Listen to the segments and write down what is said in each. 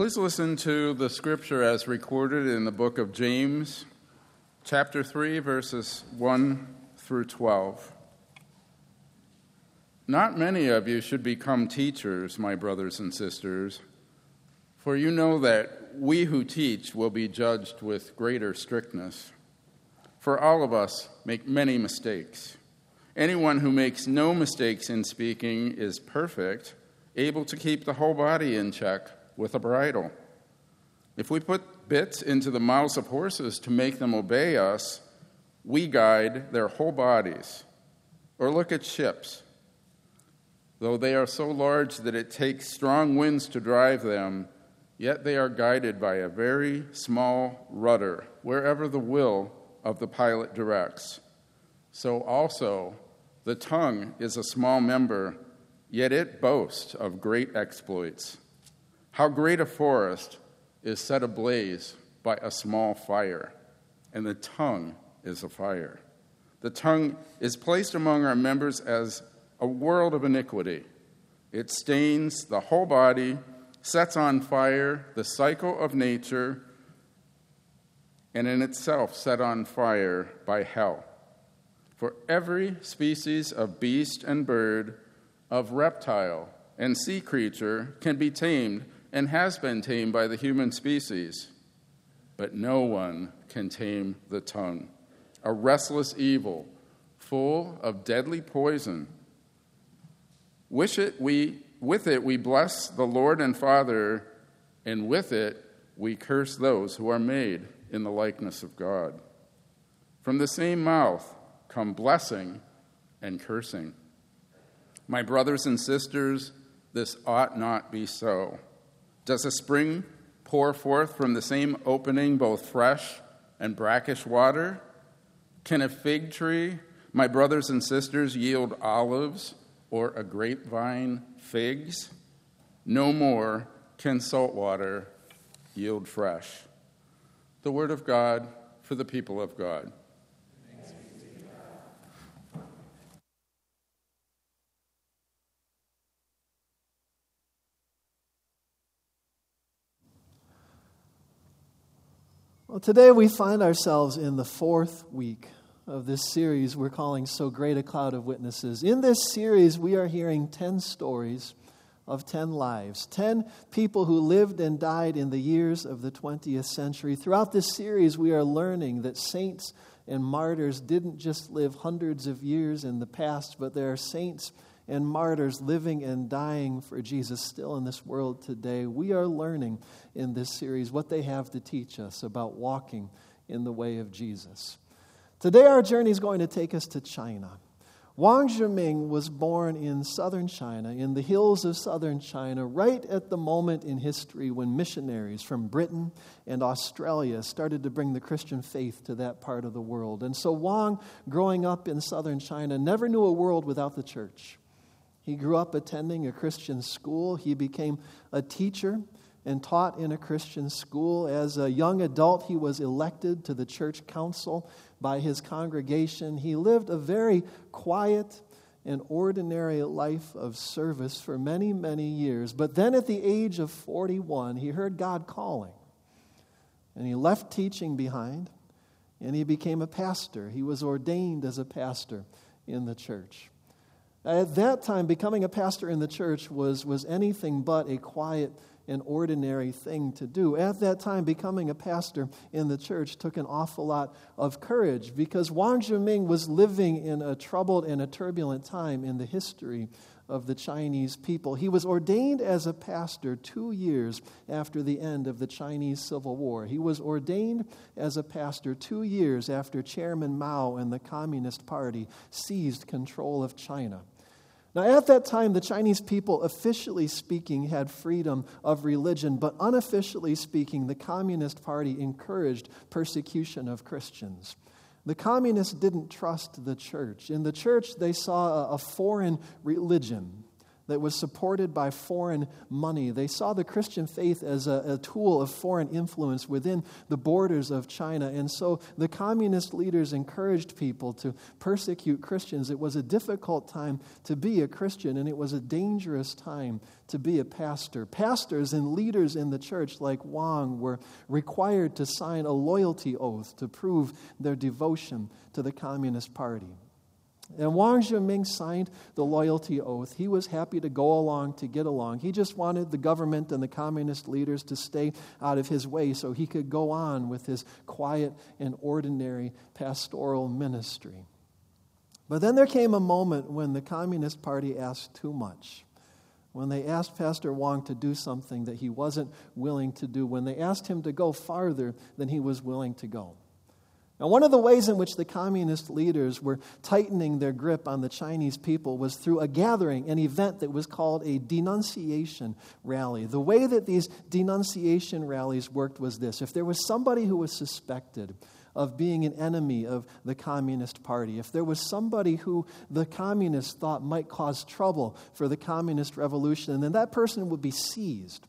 Please listen to the scripture as recorded in the book of James, chapter 3, verses 1 through 12. Not many of you should become teachers, my brothers and sisters, for you know that we who teach will be judged with greater strictness. For all of us make many mistakes. Anyone who makes no mistakes in speaking is perfect, able to keep the whole body in check with a bridle. If we put bits into the mouths of horses to make them obey us, we guide their whole bodies. Or look at ships. Though they are so large that it takes strong winds to drive them, yet they are guided by a very small rudder wherever the will of the pilot directs. So also, the tongue is a small member, yet it boasts of great exploits. How great a forest is set ablaze by a small fire, and the tongue is a fire. The tongue is placed among our members as a world of iniquity. It stains the whole body, sets on fire the cycle of nature, and in itself set on fire by hell. For every species of beast and bird, of reptile and sea creature can be tamed and has been tamed by the human species, but no one can tame the tongue, a restless evil full of deadly poison. Wish it we, with it we bless the Lord and Father, and with it we curse those who are made in the likeness of God. From the same mouth come blessing and cursing. My brothers and sisters, this ought not be so. Does a spring pour forth from the same opening both fresh and brackish water? Can a fig tree, my brothers and sisters, yield olives or a grapevine figs? No more can salt water yield fresh. The word of God for the people of God. Well, today we find ourselves in the fourth week of this series we're calling So Great a Cloud of Witnesses. In this series, we are hearing 10 stories of 10 lives, 10 people who lived and died in the years of the 20th century. Throughout this series, we are learning that saints and martyrs didn't just live hundreds of years in the past, but there are saints and martyrs living and dying for Jesus still in this world today. We are learning in this series what they have to teach us about walking in the way of Jesus. Today, our journey is going to take us to China. Wang Zhiming was born in southern China, in the hills of southern China, right at the moment in history when missionaries from Britain and Australia started to bring the Christian faith to that part of the world. And so Wang, growing up in southern China, never knew a world without the church. He grew up attending a Christian school. He became a teacher and taught in a Christian school. As a young adult, he was elected to the church council by his congregation. He lived a very quiet and ordinary life of service for many, many years. But then at the age of 41, he heard God calling. And he left teaching behind and he became a pastor. He was ordained as a pastor in the church. At that time, becoming a pastor in the church was, was anything but a quiet and ordinary thing to do. At that time, becoming a pastor in the church took an awful lot of courage because Wang Zhiming was living in a troubled and a turbulent time in the history of the Chinese people. He was ordained as a pastor two years after the end of the Chinese Civil War. He was ordained as a pastor two years after Chairman Mao and the Communist Party seized control of China. Now, at that time, the Chinese people, officially speaking, had freedom of religion, but unofficially speaking, the Communist Party encouraged persecution of Christians. The communists didn't trust the church. In the church, they saw a foreign religion that was supported by foreign money. They saw the Christian faith as a, a, tool of foreign influence within the borders of China. And so the communist leaders encouraged people to persecute Christians. It was a difficult time to be a Christian, and it was a dangerous time to be a pastor. Pastors and leaders in the church, like Wang, were required to sign a loyalty oath to prove their devotion to the Communist Party. And Wang Zhiming signed the loyalty oath. He was happy to go along to get along. He just wanted the government and the communist leaders to stay out of his way so he could go on with his quiet and ordinary pastoral ministry. But then there came a moment when the Communist Party asked too much. When they asked Pastor Wang to do something that he wasn't willing to do, when they asked him to go farther than he was willing to go. Now, one of the ways in which the communist leaders were tightening their grip on the Chinese people was through a gathering, an event that was called a denunciation rally. The way that these denunciation rallies worked was this if there was somebody who was suspected, of being an enemy of the Communist Party, if there was somebody who the communists thought might cause trouble for the Communist Revolution, then that person would be seized.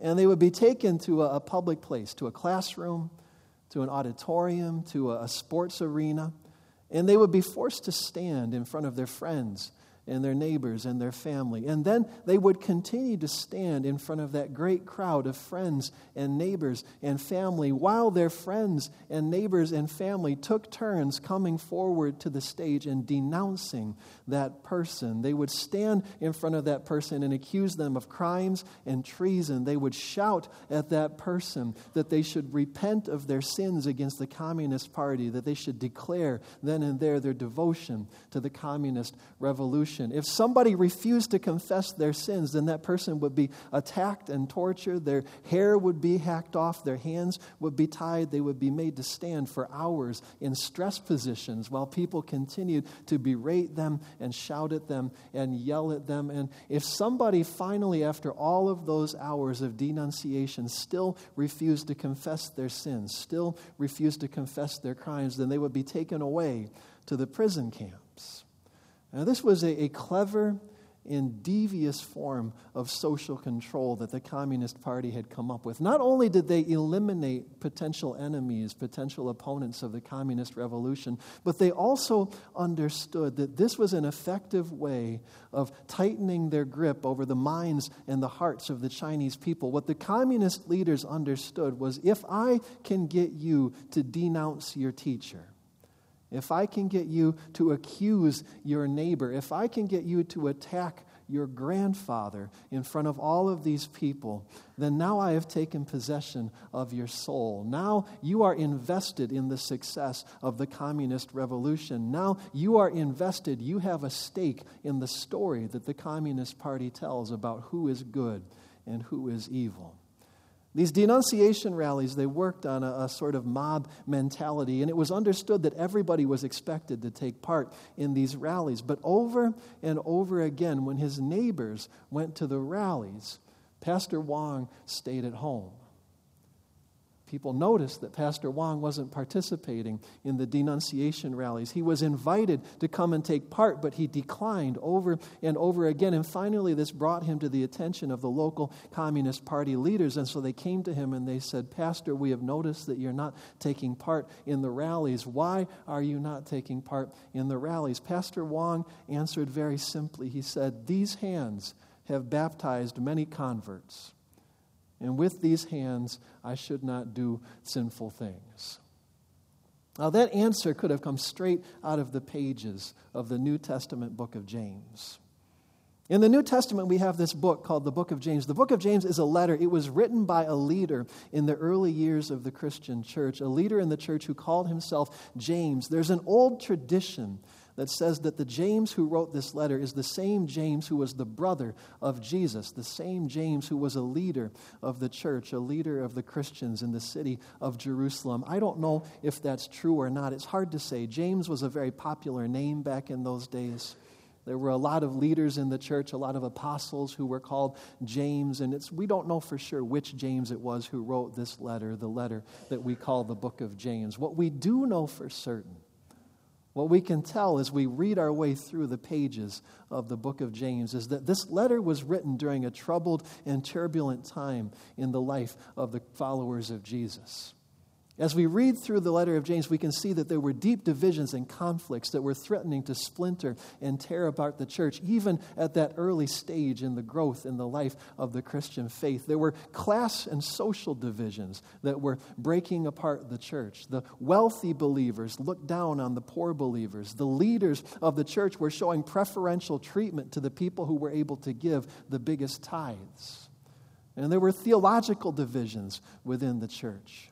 And they would be taken to a, public place, to a classroom, to an auditorium, to a, sports arena, and they would be forced to stand in front of their friends and their neighbors and their family. And then they would continue to stand in front of that great crowd of friends and neighbors and family while their friends and neighbors and family took turns coming forward to the stage and denouncing that person. They would stand in front of that person and accuse them of crimes and treason. They would shout at that person that they should repent of their sins against the Communist Party, that they should declare then and there their devotion to the Communist Revolution if somebody refused to confess their sins, then that person would be attacked and tortured. Their hair would be hacked off, their hands would be tied, they would be made to stand for hours in stress positions while people continued to berate them and shout at them and yell at them. And if somebody finally, after all of those hours of denunciation, still refused to confess their sins, still refused to confess their crimes, then they would be taken away to the prison camps. Now, this was a, a clever and devious form of social control that the Communist Party had come up with. Not only did they eliminate potential enemies, potential opponents of the Communist Revolution, but they also understood that this was an effective way of tightening their grip over the minds and the hearts of the Chinese people. What the Communist leaders understood was if I can get you to denounce your teacher, if I can get you to accuse your neighbor, if I can get you to attack your grandfather in front of all of these people, then now I have taken possession of your soul. Now you are invested in the success of the communist revolution. Now you are invested, you have a stake in the story that the Communist Party tells about who is good and who is evil. These denunciation rallies, they worked on a, a, sort of mob mentality, and it was understood that everybody was expected to take part in these rallies. But over and over again, when his neighbors went to the rallies, Pastor Wong stayed at home people noticed that Pastor Wang wasn't participating in the denunciation rallies. He was invited to come and take part, but he declined over and over again. And finally, this brought him to the attention of the local Communist Party leaders. And so they came to him and they said, Pastor, we have noticed that you're not taking part in the rallies. Why are you not taking part in the rallies? Pastor Wang answered very simply. He said, These hands have baptized many converts. And with these hands, I should not do sinful things. Now, that answer could have come straight out of the pages of the New Testament book of James. In the New Testament, we have this book called the Book of James. The Book of James is a letter. It was written by a leader in the early years of the Christian church, a leader in the church who called himself James. There's an old tradition that says that the James who wrote this letter is the same James who was the brother of Jesus, the same James who was a leader of the church, a leader of the Christians in the city of Jerusalem. I don't know if that's true or not. It's hard to say. James was a very popular name back in those days. There were a lot of leaders in the church, a lot of apostles who were called James, and it's, we don't know for sure which James it was who wrote this letter, the letter that we call the book of James. What we do know for certain What we can tell as we read our way through the pages of the book of James is that this letter was written during a troubled and turbulent time in the life of the followers of Jesus. As we read through the letter of James, we can see that there were deep divisions and conflicts that were threatening to splinter and tear apart the church, even at that early stage in the growth in the life of the Christian faith. There were class and social divisions that were breaking apart the church. The wealthy believers looked down on the poor believers. The leaders of the church were showing preferential treatment to the people who were able to give the biggest tithes. And there were theological divisions within the church.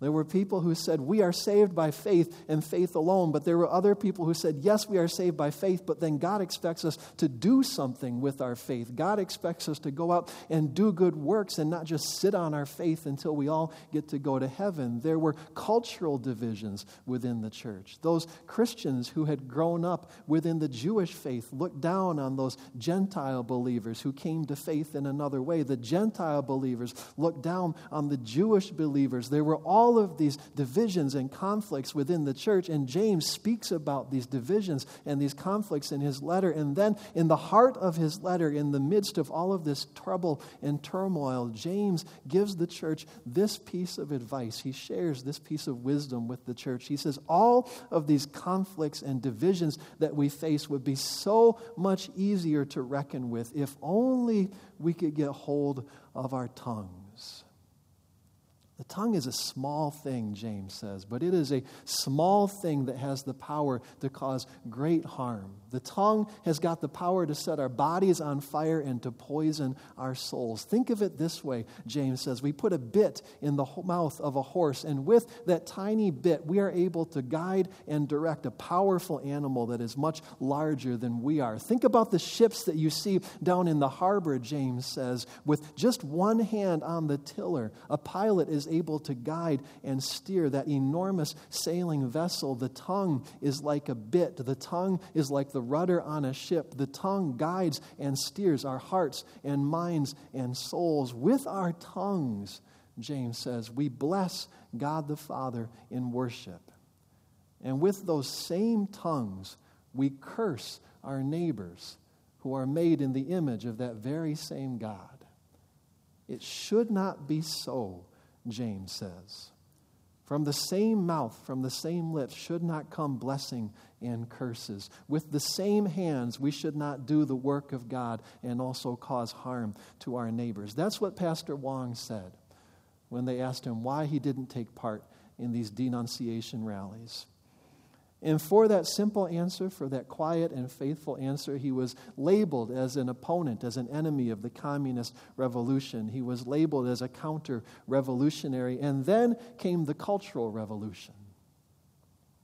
There were people who said, We are saved by faith and faith alone. But there were other people who said, Yes, we are saved by faith, but then God expects us to do something with our faith. God expects us to go out and do good works and not just sit on our faith until we all get to go to heaven. There were cultural divisions within the church. Those Christians who had grown up within the Jewish faith looked down on those Gentile believers who came to faith in another way. The Gentile believers looked down on the Jewish believers. There were all all of these divisions and conflicts within the church. And James speaks about these divisions and these conflicts in his letter. And then, in the heart of his letter, in the midst of all of this trouble and turmoil, James gives the church this piece of advice. He shares this piece of wisdom with the church. He says, All of these conflicts and divisions that we face would be so much easier to reckon with if only we could get hold of our tongue. The tongue is a small thing, James says, but it is a small thing that has the power to cause great harm. The tongue has got the power to set our bodies on fire and to poison our souls. Think of it this way, James says. We put a bit in the mouth of a horse, and with that tiny bit, we are able to guide and direct a powerful animal that is much larger than we are. Think about the ships that you see down in the harbor, James says. With just one hand on the tiller, a pilot is able to guide and steer that enormous sailing vessel. The tongue is like a bit, the tongue is like the rudder on a ship. The tongue guides and steers our hearts and minds and souls. With our tongues, James says, we bless God the Father in worship. And with those same tongues, we curse our neighbors who are made in the image of that very same God. It should not be so, James says. From the same mouth, from the same lips, should not come blessing and curses. With the same hands, we should not do the work of God and also cause harm to our neighbors. That's what Pastor Wong said when they asked him why he didn't take part in these denunciation rallies. And for that simple answer, for that quiet and faithful answer, he was labeled as an opponent, as an enemy of the communist revolution. He was labeled as a counter revolutionary. And then came the Cultural Revolution.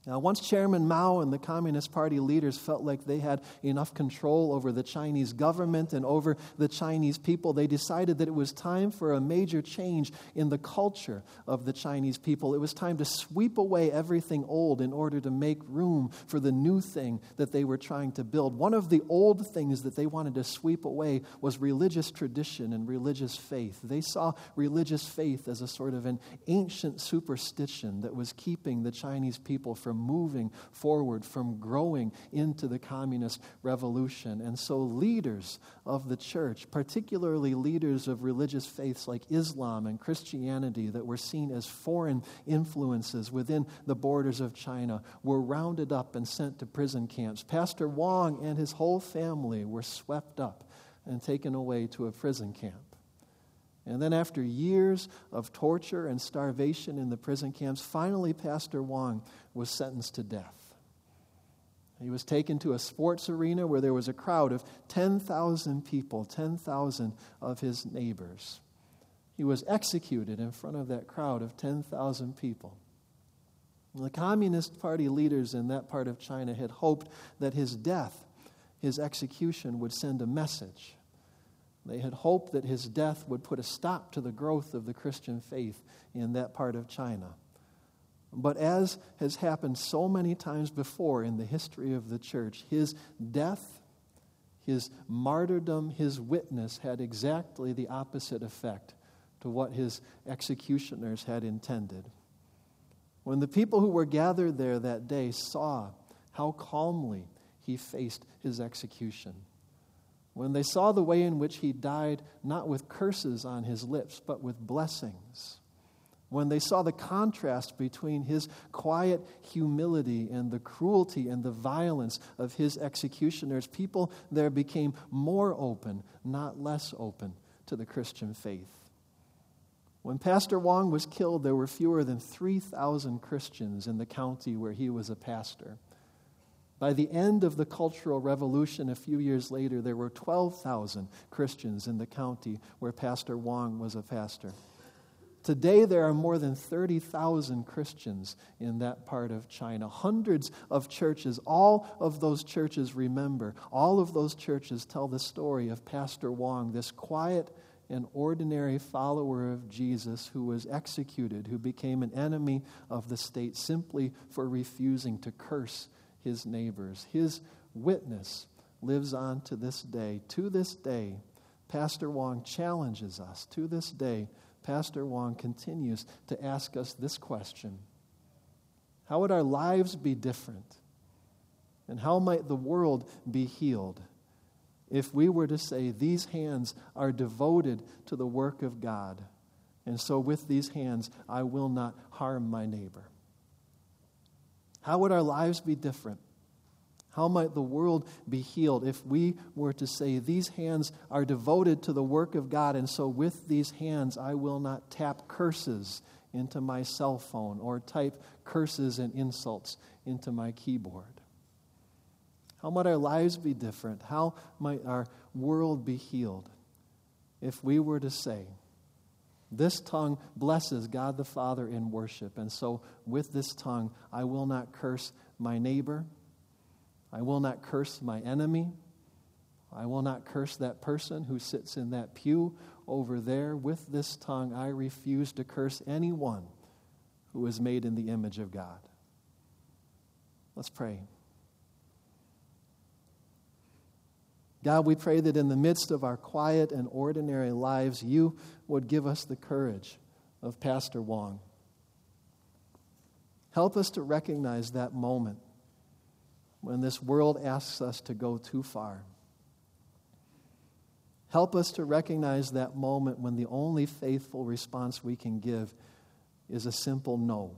Now, once Chairman Mao and the Communist Party leaders felt like they had enough control over the Chinese government and over the Chinese people, they decided that it was time for a major change in the culture of the Chinese people. It was time to sweep away everything old in order to make room for the new thing that they were trying to build. One of the old things that they wanted to sweep away was religious tradition and religious faith. They saw religious faith as a sort of an ancient superstition that was keeping the Chinese people from from moving forward, from growing into the communist revolution. And so, leaders of the church, particularly leaders of religious faiths like Islam and Christianity that were seen as foreign influences within the borders of China, were rounded up and sent to prison camps. Pastor Wong and his whole family were swept up and taken away to a prison camp. And then, after years of torture and starvation in the prison camps, finally, Pastor Wong was sentenced to death. He was taken to a sports arena where there was a crowd of 10,000 people, 10,000 of his neighbors. He was executed in front of that crowd of 10,000 people. The Communist Party leaders in that part of China had hoped that his death, his execution, would send a message they had hoped that his death would put a stop to the growth of the Christian faith in that part of China. But as has happened so many times before in the history of the church, his death, his martyrdom, his witness had exactly the opposite effect to what his executioners had intended. When the people who were gathered there that day saw how calmly he faced his execution. When they saw the way in which he died, not with curses on his lips, but with blessings. When they saw the contrast between his quiet humility and the cruelty and the violence of his executioners, people there became more open, not less open, to the Christian faith. When Pastor Wong was killed, there were fewer than 3,000 Christians in the county where he was a pastor. By the end of the Cultural Revolution, a few years later, there were 12,000 Christians in the county where Pastor Wong was a pastor. Today, there are more than 30,000 Christians in that part of China. Hundreds of churches. All of those churches remember. All of those churches tell the story of Pastor Wong, this quiet and ordinary follower of Jesus who was executed, who became an enemy of the state simply for refusing to curse his neighbors. His witness lives on to this day. To this day, Pastor Wong challenges us. To this day, Pastor Wong continues to ask us this question How would our lives be different? And how might the world be healed if we were to say, These hands are devoted to the work of God, and so with these hands I will not harm my neighbor? How would our lives be different? How might the world be healed if we were to say, These hands are devoted to the work of God, and so with these hands I will not tap curses into my cell phone or type curses and insults into my keyboard? How might our lives be different? How might our world be healed if we were to say, this tongue blesses God the Father in worship. And so, with this tongue, I will not curse my neighbor. I will not curse my enemy. I will not curse that person who sits in that pew over there. With this tongue, I refuse to curse anyone who is made in the image of God. Let's pray. God, we pray that in the midst of our quiet and ordinary lives, you would give us the courage of Pastor Wong. Help us to recognize that moment when this world asks us to go too far. Help us to recognize that moment when the only faithful response we can give is a simple no.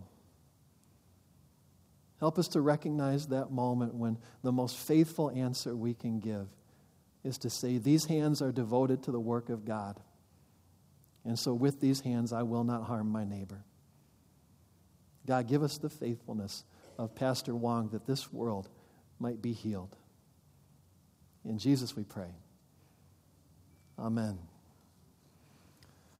Help us to recognize that moment when the most faithful answer we can give is to say, These hands are devoted to the work of God. And so, with these hands, I will not harm my neighbor. God, give us the faithfulness of Pastor Wong that this world might be healed. In Jesus we pray. Amen.